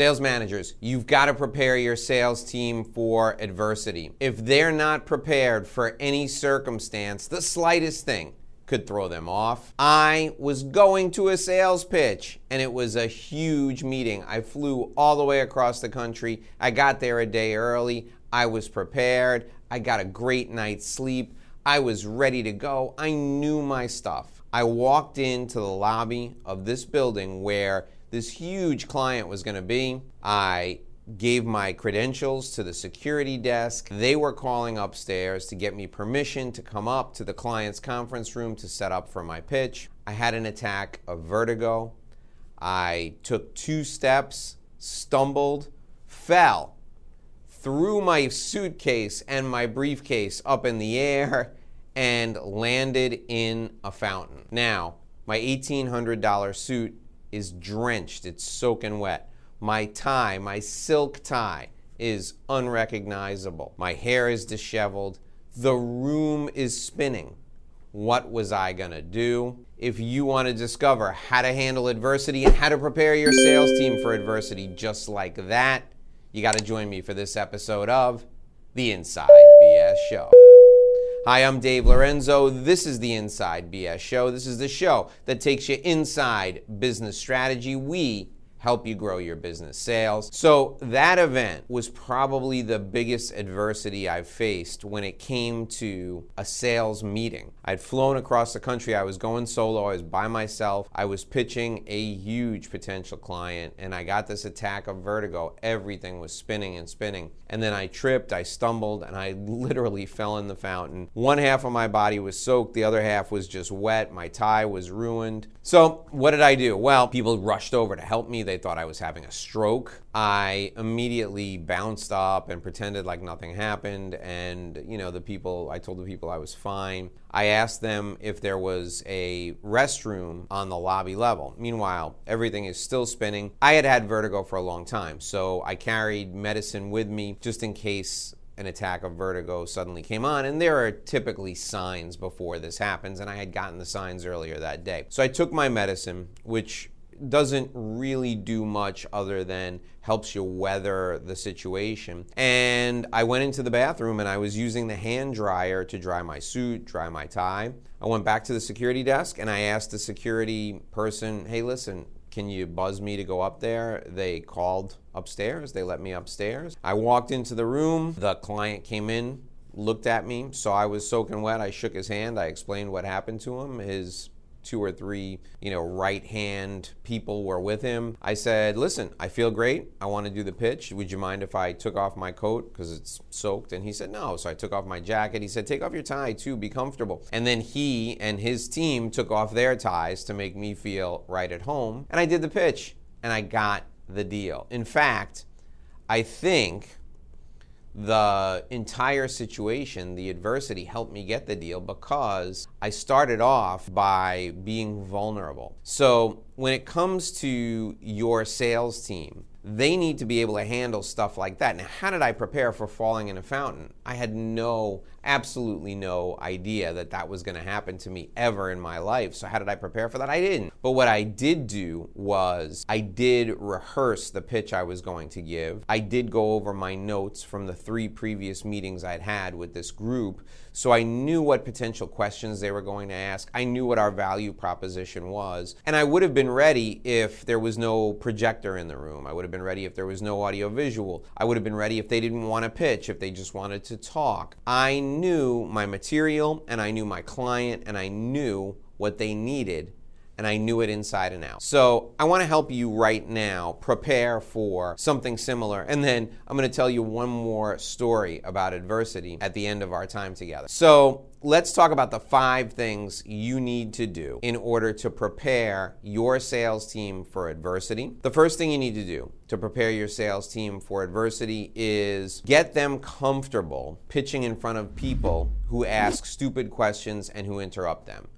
Sales managers, you've got to prepare your sales team for adversity. If they're not prepared for any circumstance, the slightest thing, could throw them off. I was going to a sales pitch and it was a huge meeting. I flew all the way across the country. I got there a day early. I was prepared. I got a great night's sleep. I was ready to go. I knew my stuff. I walked into the lobby of this building where this huge client was going to be. I gave my credentials to the security desk. They were calling upstairs to get me permission to come up to the client's conference room to set up for my pitch. I had an attack of vertigo. I took two steps, stumbled, fell, threw my suitcase and my briefcase up in the air, and landed in a fountain. Now, my $1,800 suit is drenched, it's soaking wet. My tie, my silk tie, is unrecognizable. My hair is disheveled. The room is spinning. What was I to do? If you want to discover how to handle adversity and how to prepare your sales team for adversity just like that, you got to join me for this episode of The Inside BS Show. Hi, I'm Dave Lorenzo. This is the Inside BS Show. This is the show that takes you inside business strategy. We help you grow your business sales. So that event was probably the biggest adversity I've faced when it came to a sales meeting. I'd flown across the country. I was going solo. I was by myself. I was pitching a huge potential client and I got this attack of vertigo. Everything was spinning and spinning. And then I tripped, I stumbled, and I literally fell in the fountain. One half of my body was soaked, the other half was just wet. My tie was ruined. So, what did I do? Well, people rushed over to help me. They thought I was having a stroke. I immediately bounced up and pretended like nothing happened. And, you know, the people, I told the people I was fine. I asked them if there was a restroom on the lobby level. Meanwhile, everything is still spinning. I had had vertigo for a long time, so I carried medicine with me just in case an attack of vertigo suddenly came on. And there are typically signs before this happens, and I had gotten the signs earlier that day. So I took my medicine, which doesn't really do much other than helps you weather the situation. And I went into the bathroom and I was using the hand dryer to dry my suit, dry my tie. I went back to the security desk and I asked the security person, hey, listen, can you buzz me to go up there? They called upstairs. They let me upstairs. I walked into the room. The client came in, looked at me, saw I was soaking wet. I shook his hand. I explained what happened to him. His two or three, you know, right hand people were with him. I said, Listen, I feel great. I want to do the pitch. Would you mind if I took off my coat because it's soaked? And he said, No. So I took off my jacket. He said, Take off your tie too, be comfortable. And then he and his team took off their ties to make me feel right at home. And I did the pitch and I got the deal. In fact, I think the entire situation, the adversity helped me get the deal because I started off by being vulnerable. So when it comes to your sales team, they need to be able to handle stuff like that. Now, how did I prepare for falling in a fountain? I had no, absolutely no idea that that was going to happen to me ever in my life. So, how did I prepare for that? I didn't. But what I did do was I did rehearse the pitch I was going to give. I did go over my notes from the three previous meetings I'd had with this group. So, I knew what potential questions they were going to ask. I knew what our value proposition was. And I would have been ready if there was no projector in the room. I would have been ready if there was no audio visual. I would have been ready if they didn't want to pitch, if they just wanted to talk. I knew my material and I knew my client and I knew what they needed and I knew it inside and out. So I want to help you right now prepare for something similar. And then I'm going to tell you one more story about adversity at the end of our time together. So let's talk about the five things you need to do in order to prepare your sales team for adversity. The first thing you need to do to prepare your sales team for adversity is get them comfortable pitching in front of people who ask stupid questions and who interrupt them.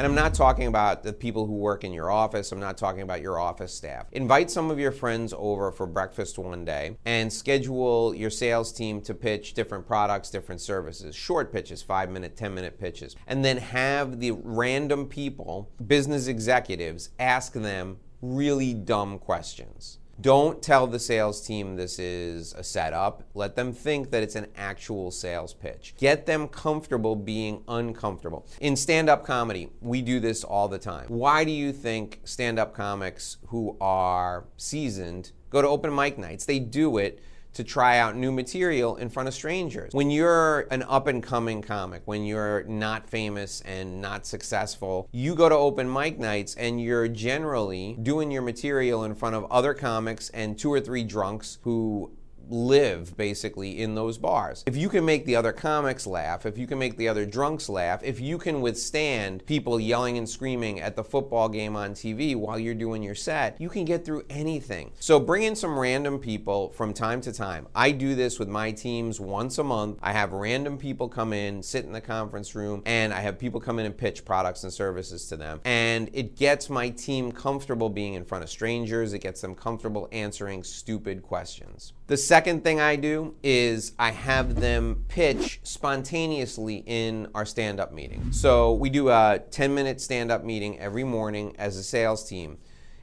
And I'm not talking about the people who work in your office. I'm not talking about your office staff. Invite some of your friends over for breakfast one day and schedule your sales team to pitch different products, different services, short pitches, five minute, 10 minute pitches. And then have the random people, business executives, ask them really dumb questions Don't tell the sales team this is a setup. Let them think that it's an actual sales pitch. Get them comfortable being uncomfortable. In stand up comedy, we do this all the time. Why do you think stand up comics who are seasoned go to open mic nights? They do it to try out new material in front of strangers. When you're an up and coming comic, when you're not famous and not successful, you go to open mic nights and you're generally doing your material in front of other comics and two or three drunks who live basically in those bars. If you can make the other comics laugh, if you can make the other drunks laugh, if you can withstand people yelling and screaming at the football game on TV while you're doing your set, you can get through anything. So bring in some random people from time to time. I do this with my teams once a month. I have random people come in, sit in the conference room, and I have people come in and pitch products and services to them. And it gets my team comfortable being in front of strangers, it gets them comfortable answering stupid questions. The second thing I do is I have them pitch spontaneously in our stand up meeting. So we do a 10 minute stand up meeting every morning as a sales team.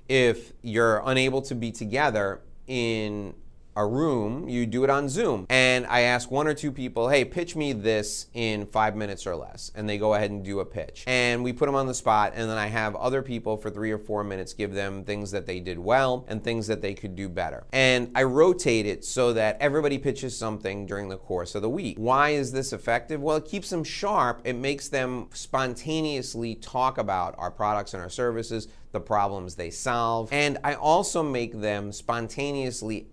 If you're unable to be together in a room, you do it on Zoom. And I ask one or two people, hey, pitch me this in five minutes or less. And they go ahead and do a pitch. And we put them on the spot. And then I have other people for three or four minutes give them things that they did well and things that they could do better. And I rotate it so that everybody pitches something during the course of the week. Why is this effective? Well, it keeps them sharp. It makes them spontaneously talk about our products and our services the problems they solve. And I also make them spontaneously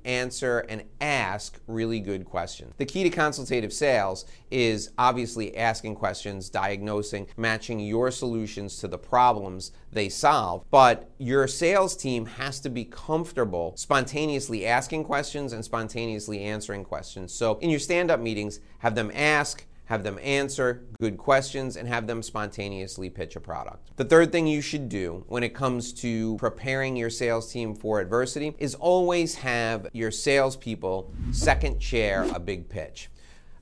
answer and ask really good questions. The key to consultative sales is obviously asking questions, diagnosing, matching your solutions to the problems they solve. But your sales team has to be comfortable spontaneously asking questions and spontaneously answering questions. So in your stand up meetings, have them ask, have them answer good questions, and have them spontaneously pitch a product. The third thing you should do when it comes to preparing your sales team for adversity is always have your salespeople second chair a big pitch.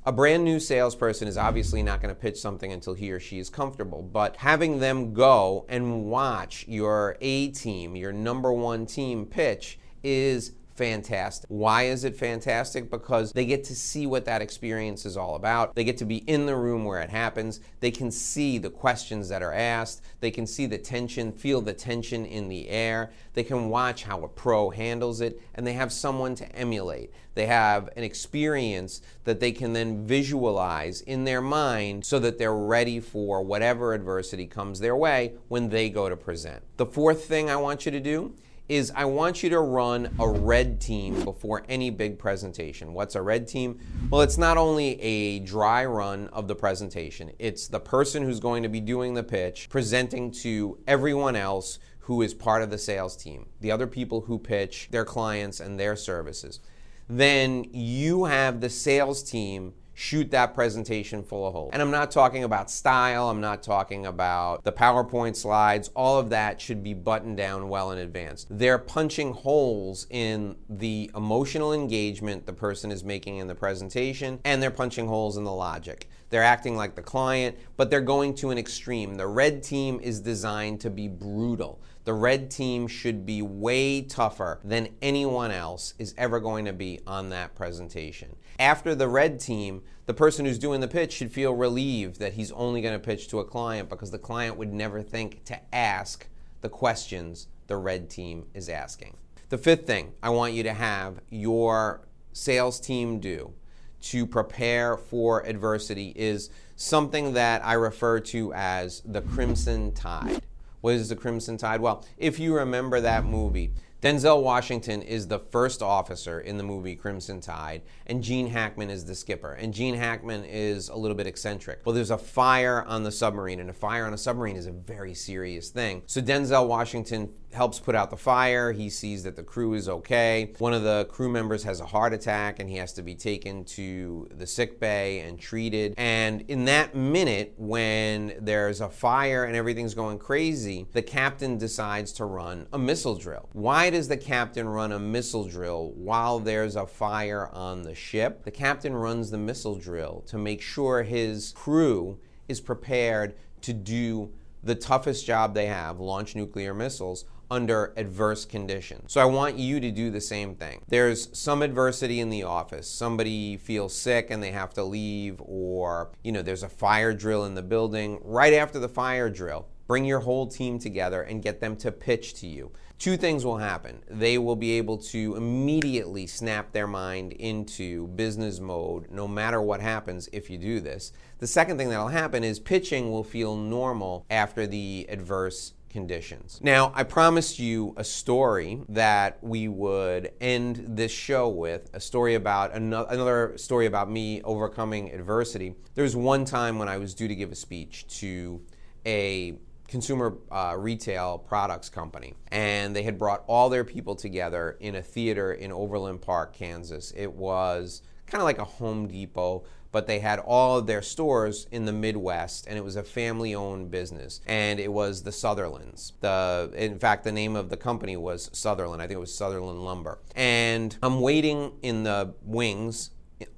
A brand new salesperson is obviously not going to pitch something until he or she is comfortable, but having them go and watch your A team, your number one team pitch is fantastic. Why is it fantastic? Because they get to see what that experience is all about. They get to be in the room where it happens. They can see the questions that are asked. They can see the tension, feel the tension in the air. They can watch how a pro handles it, and they have someone to emulate. They have an experience that they can then visualize in their mind so that they're ready for whatever adversity comes their way when they go to present. The fourth thing I want you to do is I want you to run a red team before any big presentation. What's a red team? Well, it's not only a dry run of the presentation, it's the person who's going to be doing the pitch presenting to everyone else who is part of the sales team, the other people who pitch their clients and their services. Then you have the sales team shoot that presentation full of holes. And I'm not talking about style, I'm not talking about the PowerPoint slides. All of that should be buttoned down well in advance. They're punching holes in the emotional engagement the person is making in the presentation, and they're punching holes in the logic. They're acting like the client, but they're going to an extreme. The red team is designed to be brutal. The red team should be way tougher than anyone else is ever going to be on that presentation. After the red team, the person who's doing the pitch should feel relieved that he's only going to pitch to a client because the client would never think to ask the questions the red team is asking. The fifth thing I want you to have your sales team do to prepare for adversity is something that I refer to as the crimson tide. What is the crimson tide? Well, if you remember that movie, Denzel Washington is the first officer in the movie Crimson Tide, and Gene Hackman is the skipper. And Gene Hackman is a little bit eccentric. Well, there's a fire on the submarine, and a fire on a submarine is a very serious thing. So Denzel Washington helps put out the fire. He sees that the crew is okay. One of the crew members has a heart attack and he has to be taken to the sick bay and treated. And in that minute, when there's a fire and everything's going crazy, the captain decides to run a missile drill. Why does the captain run a missile drill while there's a fire on the ship? The captain runs the missile drill to make sure his crew is prepared to do the toughest job they have, launch nuclear missiles, under adverse conditions. So I want you to do the same thing. There's some adversity in the office. Somebody feels sick and they have to leave or, you know, there's a fire drill in the building. Right after the fire drill, bring your whole team together and get them to pitch to you. Two things will happen. They will be able to immediately snap their mind into business mode no matter what happens if you do this. The second thing that'll happen is pitching will feel normal after the adverse conditions. Now, I promised you a story that we would end this show with a story about another story about me overcoming adversity. There was one time when I was due to give a speech to a consumer uh, retail products company, and they had brought all their people together in a theater in Overland Park, Kansas. It was kind of like a Home Depot but they had all of their stores in the Midwest, and it was a family-owned business, and it was the Sutherlands. The in fact, the name of the company was Sutherland. I think it was Sutherland Lumber. And I'm waiting in the wings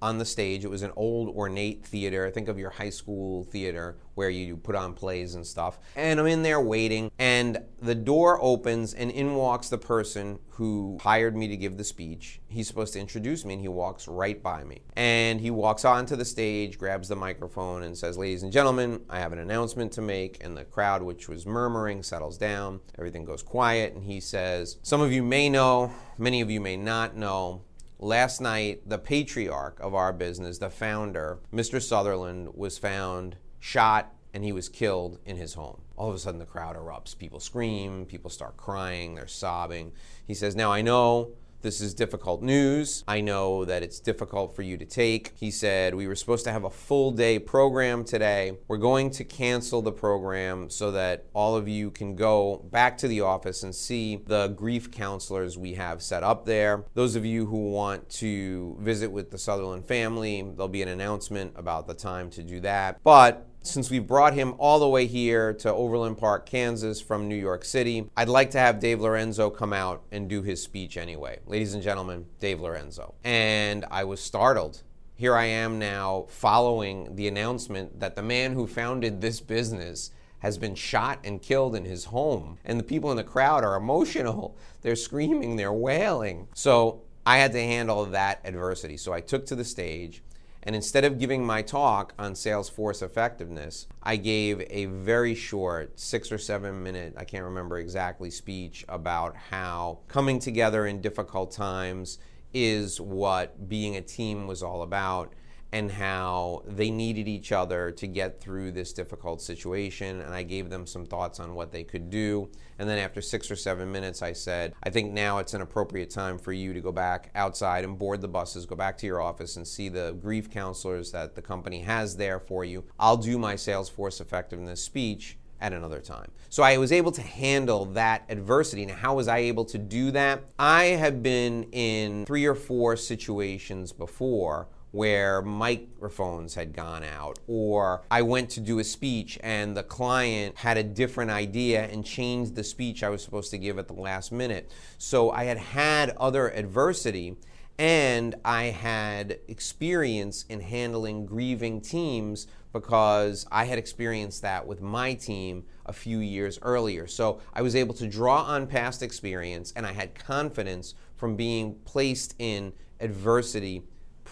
on the stage. It was an old ornate theater. Think of your high school theater where you put on plays and stuff. And I'm in there waiting, and the door opens, and in walks the person who hired me to give the speech. He's supposed to introduce me, and he walks right by me. And he walks onto the stage, grabs the microphone, and says, Ladies and gentlemen, I have an announcement to make. And the crowd, which was murmuring, settles down. Everything goes quiet, and he says, Some of you may know, many of you may not know Last night, the patriarch of our business, the founder, Mr. Sutherland, was found shot and he was killed in his home. All of a sudden, the crowd erupts. People scream, people start crying, they're sobbing. He says, Now I know this is difficult news. I know that it's difficult for you to take. He said, We were supposed to have a full day program today. We're going to cancel the program so that all of you can go back to the office and see the grief counselors we have set up there. Those of you who want to visit with the Sutherland family, there'll be an announcement about the time to do that. But since we've brought him all the way here to Overland Park, Kansas from New York City, I'd like to have Dave Lorenzo come out and do his speech anyway. Ladies and gentlemen, Dave Lorenzo. And I was startled. Here I am now following the announcement that the man who founded this business has been shot and killed in his home. And the people in the crowd are emotional. They're screaming, they're wailing. So I had to handle that adversity. So I took to the stage and instead of giving my talk on Salesforce effectiveness, I gave a very short, six or seven minute, I can't remember exactly, speech about how coming together in difficult times is what being a team was all about and how they needed each other to get through this difficult situation. And I gave them some thoughts on what they could do. And then after six or seven minutes, I said, I think now it's an appropriate time for you to go back outside and board the buses, go back to your office and see the grief counselors that the company has there for you. I'll do my Salesforce effectiveness speech at another time. So I was able to handle that adversity. Now, how was I able to do that? I have been in three or four situations before where microphones had gone out, or I went to do a speech and the client had a different idea and changed the speech I was supposed to give at the last minute. So I had had other adversity and I had experience in handling grieving teams because I had experienced that with my team a few years earlier. So I was able to draw on past experience and I had confidence from being placed in adversity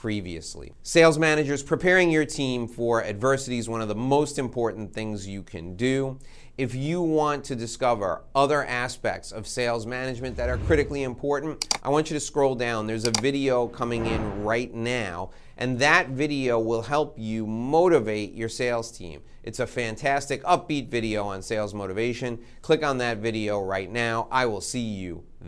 previously. Sales managers, preparing your team for adversity is one of the most important things you can do. If you want to discover other aspects of sales management that are critically important, I want you to scroll down. There's a video coming in right now, and that video will help you motivate your sales team. It's a fantastic, upbeat video on sales motivation. Click on that video right now. I will see you